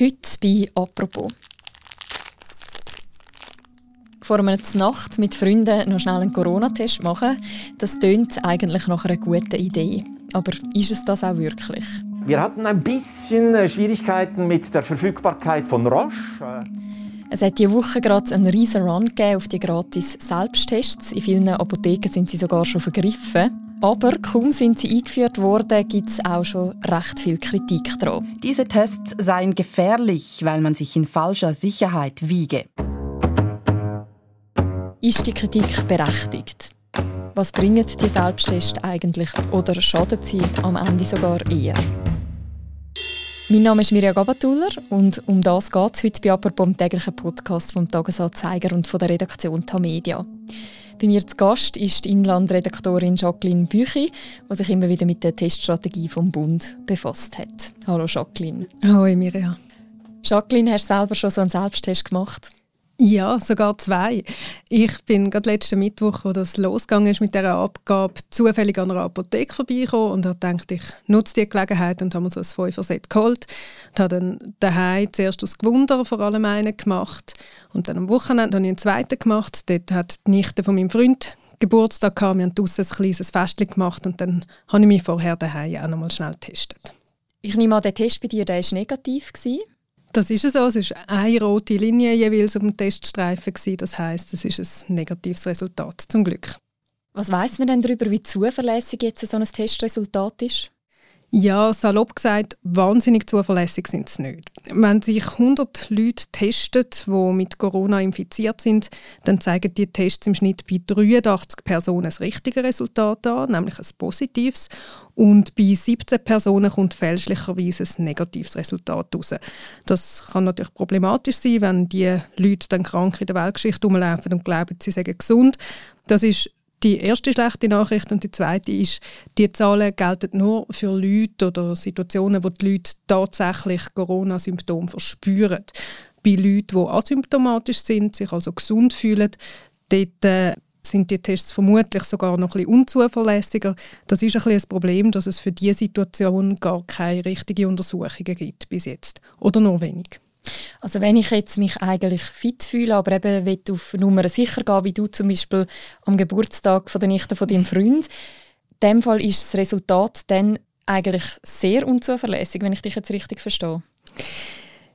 Heute bei «Apropos». Vor einer Nacht mit Freunden noch schnell einen Corona-Test machen, das tönt eigentlich nach einer guten Idee. Aber ist es das auch wirklich? Wir hatten ein bisschen äh, Schwierigkeiten mit der Verfügbarkeit von Roche. Es hat diese Woche gerade einen riesen Run auf die gratis Selbsttests. In vielen Apotheken sind sie sogar schon vergriffen. Aber kaum sind sie eingeführt worden, gibt es auch schon recht viel Kritik daran. Diese Tests seien gefährlich, weil man sich in falscher Sicherheit wiege. Ist die Kritik berechtigt? Was bringen die Selbsttests eigentlich oder schaden sie am Ende sogar eher? Mein Name ist Mirja Gabatuller und um das geht es heute bei «Apropos» dem täglichen Podcast vom Tagesanzeiger und von der Redaktion Tamedia. Bei mir zu Gast ist die Inlandredaktorin Jacqueline Büchi, die sich immer wieder mit der Teststrategie vom Bund befasst hat. Hallo Jacqueline. Hallo Mirja. Jacqueline, hast du selber schon so einen Selbsttest gemacht? Ja, sogar zwei. Ich bin gerade letzten Mittwoch, wo das losgegangen ist mit dieser Abgabe, zufällig an einer Apotheke vorbeigekommen und habe gedacht, ich nutze die Gelegenheit und habe mir so ein Fünfer-Set geholt. Und habe dann daheim zuerst aus Gewunder vor allem einen gemacht und dann am Wochenende habe ich einen zweiten gemacht. Dort hat die Nichte von meinem Freund Geburtstag gehabt. Wir haben draussen ein kleines Fest gemacht und dann habe ich mich vorher daheim auch noch mal schnell getestet. Ich nehme an, der Test bei dir der war negativ. Das ist so. Es war eine rote Linie jeweils auf dem Teststreifen. Das heißt, es ist ein negatives Resultat, zum Glück. Was weiß man denn darüber, wie zuverlässig jetzt so ein Testresultat ist? Ja, salopp gesagt, wahnsinnig zuverlässig sind sie nicht. Wenn sich 100 Leute testen, die mit Corona infiziert sind, dann zeigen die Tests im Schnitt bei 83 Personen das richtige Resultat an, nämlich ein positives. Und bei 17 Personen kommt fälschlicherweise ein negatives Resultat raus. Das kann natürlich problematisch sein, wenn die Leute dann krank in der Weltgeschichte rumlaufen und glauben, sie seien gesund. Das ist die erste schlechte Nachricht und die zweite ist, die Zahlen gelten nur für Leute oder Situationen, wo die Leute tatsächlich Corona-Symptome verspüren. Bei Leuten, die asymptomatisch sind, sich also gesund fühlen, dort äh, sind die Tests vermutlich sogar noch ein bisschen unzuverlässiger. Das ist ein bisschen ein Problem, dass es für diese Situation gar keine richtigen Untersuchungen gibt bis jetzt. Oder nur wenig. Also wenn ich jetzt mich eigentlich fit fühle, aber eben will auf Nummer sicher gehen, wie du zum Beispiel am Geburtstag von der Nichte von deinem Freund, in dem Fall ist das Resultat dann eigentlich sehr unzuverlässig, wenn ich dich jetzt richtig verstehe.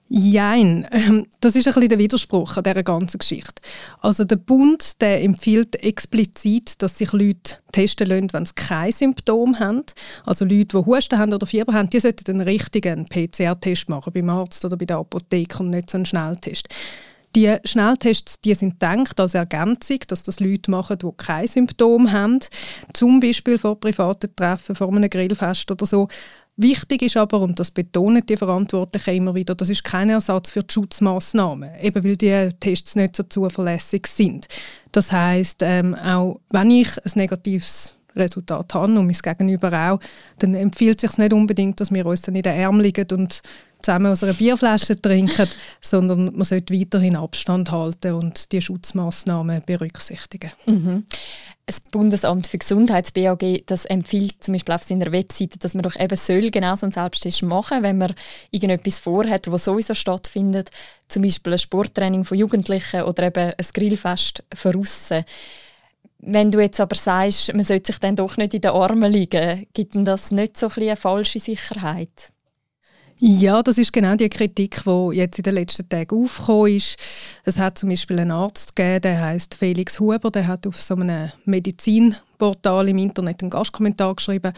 Jein, ähm, das ist ein bisschen der Widerspruch an dieser ganzen Geschichte. Also der Bund der empfiehlt explizit, dass sich Leute testen lassen, wenn sie kein Symptom haben. Also Leute, die Husten haben oder Fieber haben, die sollten einen richtigen PCR-Test machen, beim Arzt oder bei der Apotheke und nicht so einen Schnelltest. Die Schnelltests die sind gedacht als Ergänzung, dass das Leute machen, die kein Symptom haben, zum Beispiel vor privaten Treffen, vor einem Grillfest oder so, Wichtig ist aber, und das betonen die Verantwortlichen immer wieder, das ist kein Ersatz für die Schutzmaßnahmen, eben weil die Tests nicht so zuverlässig sind. Das heißt, ähm, auch wenn ich ein negatives Resultat habe und mein Gegenüber auch, dann empfiehlt es sich nicht unbedingt, dass wir uns dann in den Arm liegen und zusammen aus einer Bierflasche trinken, sondern man sollte weiterhin Abstand halten und die Schutzmaßnahmen berücksichtigen. Mhm. Das Bundesamt für Gesundheit, das BAG, das empfiehlt zum Beispiel auf seiner Webseite, dass man doch eben soll genau so einen Selbsttest machen, wenn man irgendetwas vorhat, was sowieso stattfindet, zum Beispiel ein Sporttraining von Jugendlichen oder eben ein Grillfest verrussen. Wenn du jetzt aber sagst, man sollte sich dann doch nicht in den Armen liegen, gibt denn das nicht so ein eine falsche Sicherheit? Ja, das ist genau die Kritik, die jetzt in den letzten Tagen aufgekommen ist. Es hat zum Beispiel einen Arzt gegeben, der heißt Felix Huber, der hat auf so einem Medizin Portal im Internet einen Gastkommentar geschrieben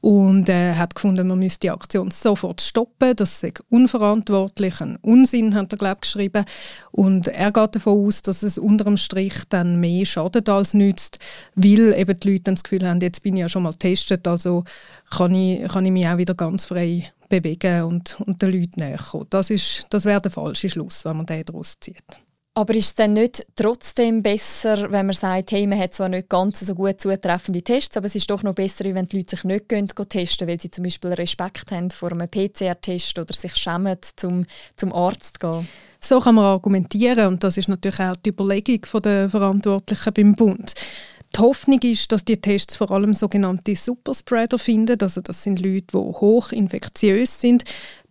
und äh, hat gefunden, man müsste die Aktion sofort stoppen. Das sei unverantwortlich, ein Unsinn, hat er glaub, geschrieben. Und er geht davon aus, dass es unter dem Strich dann mehr schadet als nützt, weil eben die Leute das Gefühl haben, jetzt bin ich ja schon mal getestet, also kann ich, kann ich mich auch wieder ganz frei bewegen und, und den Leuten näher kommen. Das, das wäre der falsche Schluss, wenn man den daraus zieht. Aber ist es dann nicht trotzdem besser, wenn man sagt, hey, man hat zwar nicht ganz so gut zutreffende Tests, aber es ist doch noch besser, wenn die Leute sich nicht gehen, gehen testen, weil sie zum Beispiel Respekt haben vor einem PCR-Test oder sich schämen, zum, zum Arzt zu gehen? So kann man argumentieren und das ist natürlich auch die Überlegung der Verantwortlichen beim Bund. Die Hoffnung ist, dass die Tests vor allem sogenannte Superspreader finden. Also das sind Leute, die hoch infektiös sind.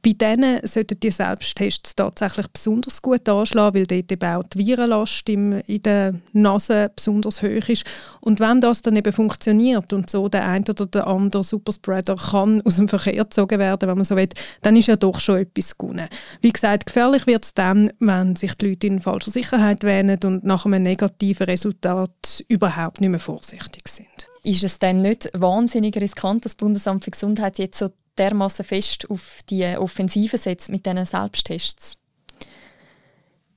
Bei denen sollten die Selbsttests tatsächlich besonders gut anschlagen, weil dort eben auch die Virenlast in der Nase besonders hoch ist. Und wenn das dann eben funktioniert und so der eine oder der andere Superspreader kann aus dem Verkehr gezogen werden, wenn man so will, dann ist ja doch schon etwas gewonnen. Wie gesagt, gefährlich wird es dann, wenn sich die Leute in falscher Sicherheit wähnen und nach einem negativen Resultat überhaupt nicht mehr vorsichtig sind. Ist es denn nicht wahnsinnig riskant, dass das Bundesamt für Gesundheit jetzt so dermaßen fest auf die Offensive setzt mit diesen Selbsttests?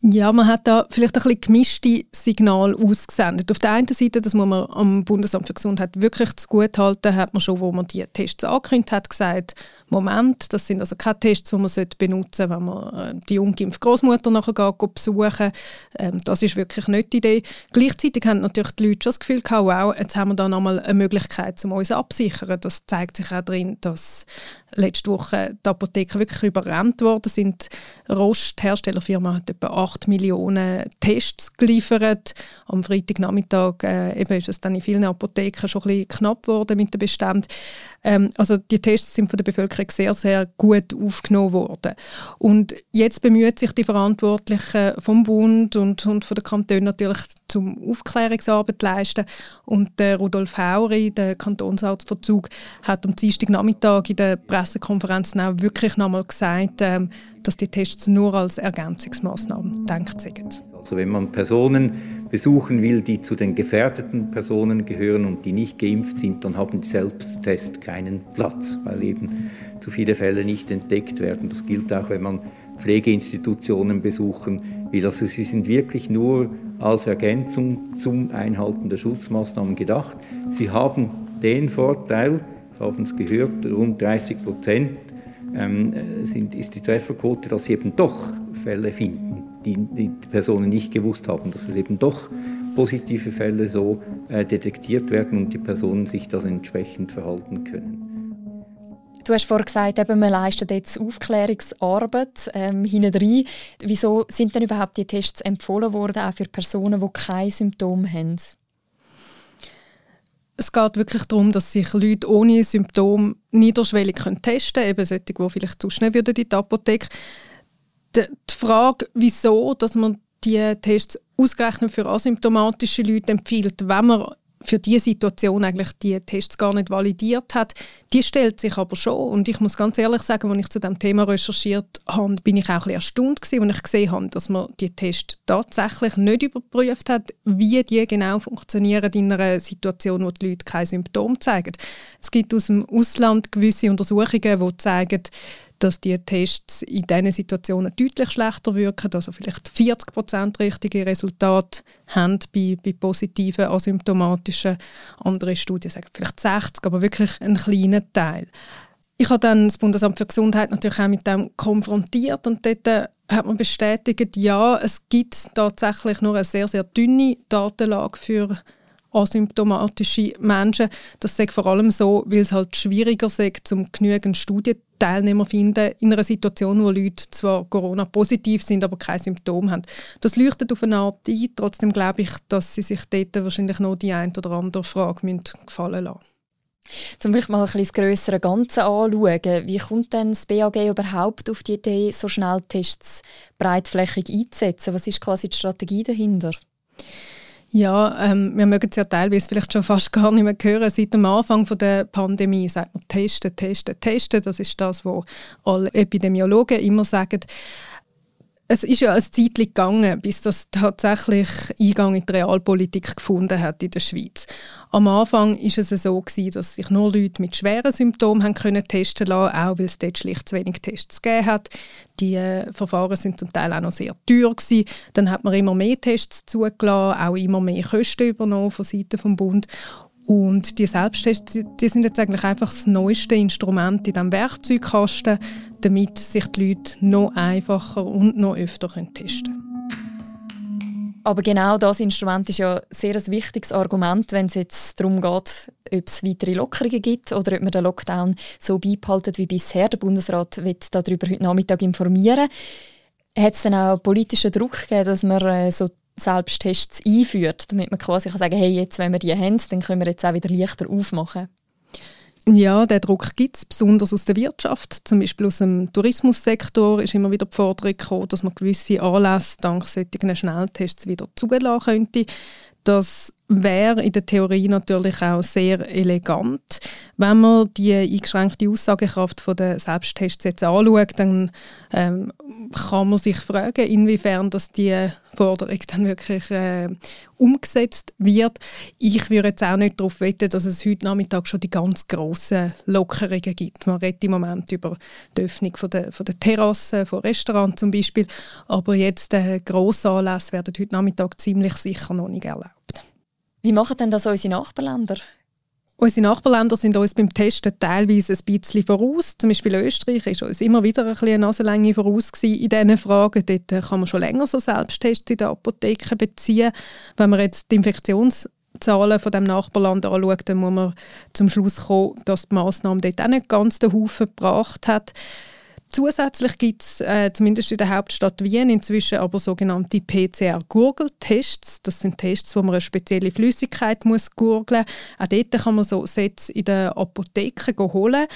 Ja, man hat da vielleicht ein bisschen gemischte Signale ausgesendet. Auf der einen Seite, das muss man am Bundesamt für Gesundheit wirklich zu gut halten, hat man schon, wo man die Tests angekündigt hat, gesagt, Moment, das sind also keine Tests, die man benutzen sollte, wenn man äh, die ungeimpfte Großmutter nachher besuchen ähm, Das ist wirklich nicht die Idee. Gleichzeitig haben natürlich die Leute schon das Gefühl gehabt, wow, jetzt haben wir da nochmal eine Möglichkeit, um uns abzusichern. Das zeigt sich auch darin, dass letzte Woche die Apotheken wirklich überrannt worden sind. Roche, die Herstellerfirma, hat etwa 8 Millionen Tests geliefert. Am Freitagnachmittag äh, eben ist es dann in vielen Apotheken schon ein bisschen knapp geworden mit den Beständen. Ähm, also die Tests sind von der Bevölkerung sehr, sehr gut aufgenommen worden. Und jetzt bemüht sich die Verantwortlichen vom Bund und, und von den Kantonen natürlich zum Aufklärungsarbeit leisten. Und der Rudolf Hauri, der Kantonsarztverzug, hat am Dienstagnachmittag in der Pressekonferenz auch wirklich nochmal gesagt, ähm, dass die Tests nur als Ergänzungsmaßnahme gedacht sind. Also wenn man Personen besuchen will, die zu den gefährdeten Personen gehören und die nicht geimpft sind, dann haben die Selbsttests keinen Platz, weil eben zu viele Fälle nicht entdeckt werden. Das gilt auch, wenn man Pflegeinstitutionen besuchen will. Also sie sind wirklich nur als Ergänzung zum Einhalten der Schutzmaßnahmen gedacht. Sie haben den Vorteil, haben es gehört, rund 30 Prozent ähm, sind, ist die Trefferquote, dass sie eben doch Fälle finden die, die Personen nicht gewusst haben, dass es eben doch positive Fälle so äh, detektiert werden und die Personen sich das entsprechend verhalten können. Du hast vorhin gesagt, eben, man leistet jetzt Aufklärungsarbeit ähm, hinein. Wieso sind denn überhaupt die Tests empfohlen worden, auch für Personen, die keine Symptome haben? Geht wirklich darum, dass sich Leute ohne Symptome niederschwellig testen können, eben solche, die vielleicht zu schnell würden in die Apotheke. Die, Frage, wieso dass man die Tests ausgerechnet für asymptomatische Leute empfiehlt, wenn man für diese Situation eigentlich die Tests gar nicht validiert hat, die stellt sich aber schon. Und ich muss ganz ehrlich sagen, als ich zu dem Thema recherchiert habe, bin ich auch ein erstaunt gewesen, als ich gesehen habe, dass man die Tests tatsächlich nicht überprüft hat, wie die genau funktionieren in einer Situation, wo die Leute keine Symptome zeigen. Es gibt aus dem Ausland gewisse Untersuchungen, die zeigen, dass die Tests in diesen Situationen deutlich schlechter wirken, also vielleicht 40% richtige Resultate haben bei, bei positiven asymptomatischen. Andere Studien sagen vielleicht 60, aber wirklich einen kleinen Teil. Ich habe dann das Bundesamt für Gesundheit natürlich auch mit dem konfrontiert und dort äh, hat man bestätigt, ja, es gibt tatsächlich nur eine sehr, sehr dünne Datenlage für asymptomatische Menschen. Das sagt vor allem so, weil es halt schwieriger ist, um genügend Studienteilnehmer zu finden in einer Situation, wo Leute zwar Corona-positiv sind, aber keine Symptome haben. Das leuchtet auf eine Art ein. Trotzdem glaube ich, dass sie sich dort wahrscheinlich noch die ein oder andere Frage gefallen lassen zum vielleicht mal ein bisschen das grössere Ganze anschauen. Wie kommt denn das BAG überhaupt auf die Idee, so schnell Tests breitflächig einzusetzen? Was ist quasi die Strategie dahinter? Ja, ähm, wir mögen es ja teilweise vielleicht schon fast gar nicht mehr hören. Seit dem Anfang von der Pandemie sagt man testen, testen, testen. Das ist das, was alle Epidemiologen immer sagen es ist ja ein Zeit gegangen, bis das tatsächlich Eingang in die Realpolitik gefunden hat in der Schweiz. Am Anfang ist es so gewesen, dass sich nur Leute mit schweren Symptomen haben können testen lassen, auch weil es dort schlicht zu wenig Tests gegeben hat. Die äh, Verfahren sind zum Teil auch noch sehr teuer gewesen. Dann hat man immer mehr Tests zugelassen, auch immer mehr Kosten übernommen von Seiten des Bund. Und die Selbsttests die sind jetzt eigentlich einfach das neueste Instrument in diesem Werkzeugkasten, damit sich die Leute noch einfacher und noch öfter testen können. Aber genau das Instrument ist ja sehr ein wichtiges Argument, wenn es jetzt darum geht, ob es weitere Lockerungen gibt oder ob man den Lockdown so beibehalten wie bisher. Der Bundesrat wird darüber heute Nachmittag informieren. Hat es dann auch politischen Druck gegeben, dass man äh, so Selbsttests einführt, damit man quasi kann sagen hey, jetzt, wenn wir die haben, dann können wir jetzt auch wieder leichter aufmachen? Ja, der Druck gibt es, besonders aus der Wirtschaft. Zum Beispiel aus dem Tourismussektor ist immer wieder die Forderung gekommen, dass man gewisse Anlässe dank solchen Schnelltests wieder zulassen könnte. Das wäre in der Theorie natürlich auch sehr elegant. Wenn man die eingeschränkte Aussagekraft der Selbsttests jetzt anschaut, dann ähm, kann man sich fragen, inwiefern dass die Forderung dann wirklich äh, umgesetzt wird. Ich würde jetzt auch nicht darauf wetten, dass es heute Nachmittag schon die ganz grossen Lockerungen gibt. Man redet im Moment über die Öffnung von der, von der Terrassen, von Restaurants zum Beispiel, aber jetzt äh, grosse Anlässe werden heute Nachmittag ziemlich sicher noch nicht erlaubt. Wie machen denn das unsere Nachbarländer? Unsere Nachbarländer sind uns beim Testen teilweise ein bisschen voraus. Zum Beispiel Österreich ist uns immer wieder ein bisschen eine Nasenlänge voraus in diesen Fragen. Dort kann man schon länger so Selbsttests in der Apotheke beziehen. Wenn man jetzt die Infektionszahlen von dem Nachbarland anschaut, dann muss man zum Schluss kommen, dass die Massnahme dort auch nicht ganz den Haufen gebracht hat. Zusätzlich gibt es äh, zumindest in der Hauptstadt Wien inzwischen aber sogenannte PCR-Gurgeltests. Das sind Tests, wo man eine spezielle Flüssigkeit muss gurgeln muss. Auch dort kann man so Sätze in der Apotheke holen.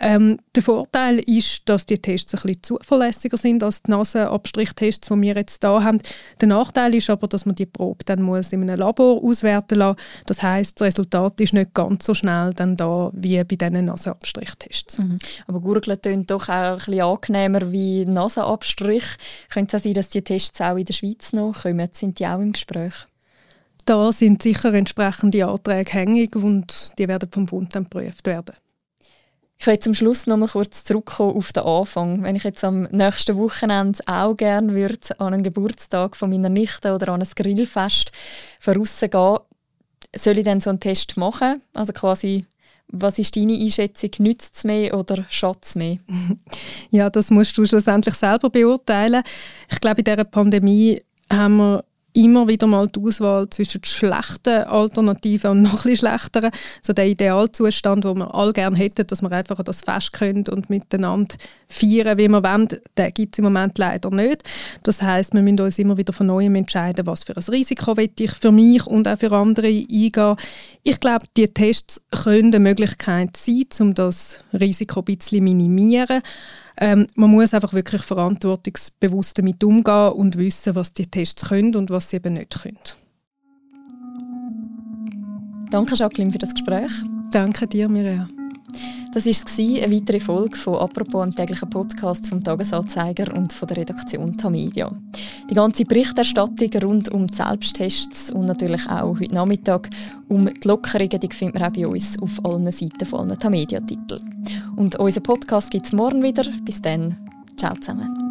Ähm, der Vorteil ist, dass die Tests ein bisschen zuverlässiger sind als die Nasenabstrichtests, die wir jetzt hier haben. Der Nachteil ist aber, dass man die Probe dann muss in einem Labor auswerten lassen Das heißt, das Resultat ist nicht ganz so schnell dann da wie bei diesen Nasenabstrichtests. Mhm. Aber Gurgeln tönt doch auch ein bisschen angenehmer wie Nasenabstrich. Könnte es auch sein, dass die Tests auch in der Schweiz noch kommen? Sind die auch im Gespräch? Da sind sicher entsprechende Anträge hängig und die werden vom Bund dann geprüft werden. Ich möchte zum Schluss noch mal kurz zurückkommen auf den Anfang. Wenn ich jetzt am nächsten Wochenende auch gerne würde an einen Geburtstag von meiner Nichte oder an ein Grillfest vorausgehen, soll ich dann so einen Test machen? Also quasi was ist deine Einschätzung? Nützt es mehr oder schadet es mehr? Ja, das musst du schlussendlich selber beurteilen. Ich glaube, in dieser Pandemie haben wir immer wieder mal die Auswahl zwischen schlechten Alternativen und noch ein schlechteren. So der Idealzustand, wo wir alle gerne hätten, dass wir einfach das Fest können und miteinander feiern, wie wir wollen, den gibt es im Moment leider nicht. Das heißt, wir müssen uns immer wieder von Neuem entscheiden, was für ein Risiko ich für mich und auch für andere eingehen. Ich glaube, die Tests können eine Möglichkeit sein, um das Risiko ein bisschen minimieren. Ähm, man muss einfach wirklich verantwortungsbewusst damit umgehen und wissen, was die Tests können und was sie eben nicht können. Danke, Jacqueline, für das Gespräch. Danke dir, Mirja. Das war eine weitere Folge von «Apropos» am täglichen Podcast vom Tagesanzeiger und von der Redaktion Tamedia. Die ganze Berichterstattung rund um die Selbsttests und natürlich auch heute Nachmittag um die Lockerungen, die findet man auch bei uns auf allen Seiten von allen Tamedia-Titeln. Und unseren Podcast gibt es morgen wieder. Bis dann. Ciao zusammen.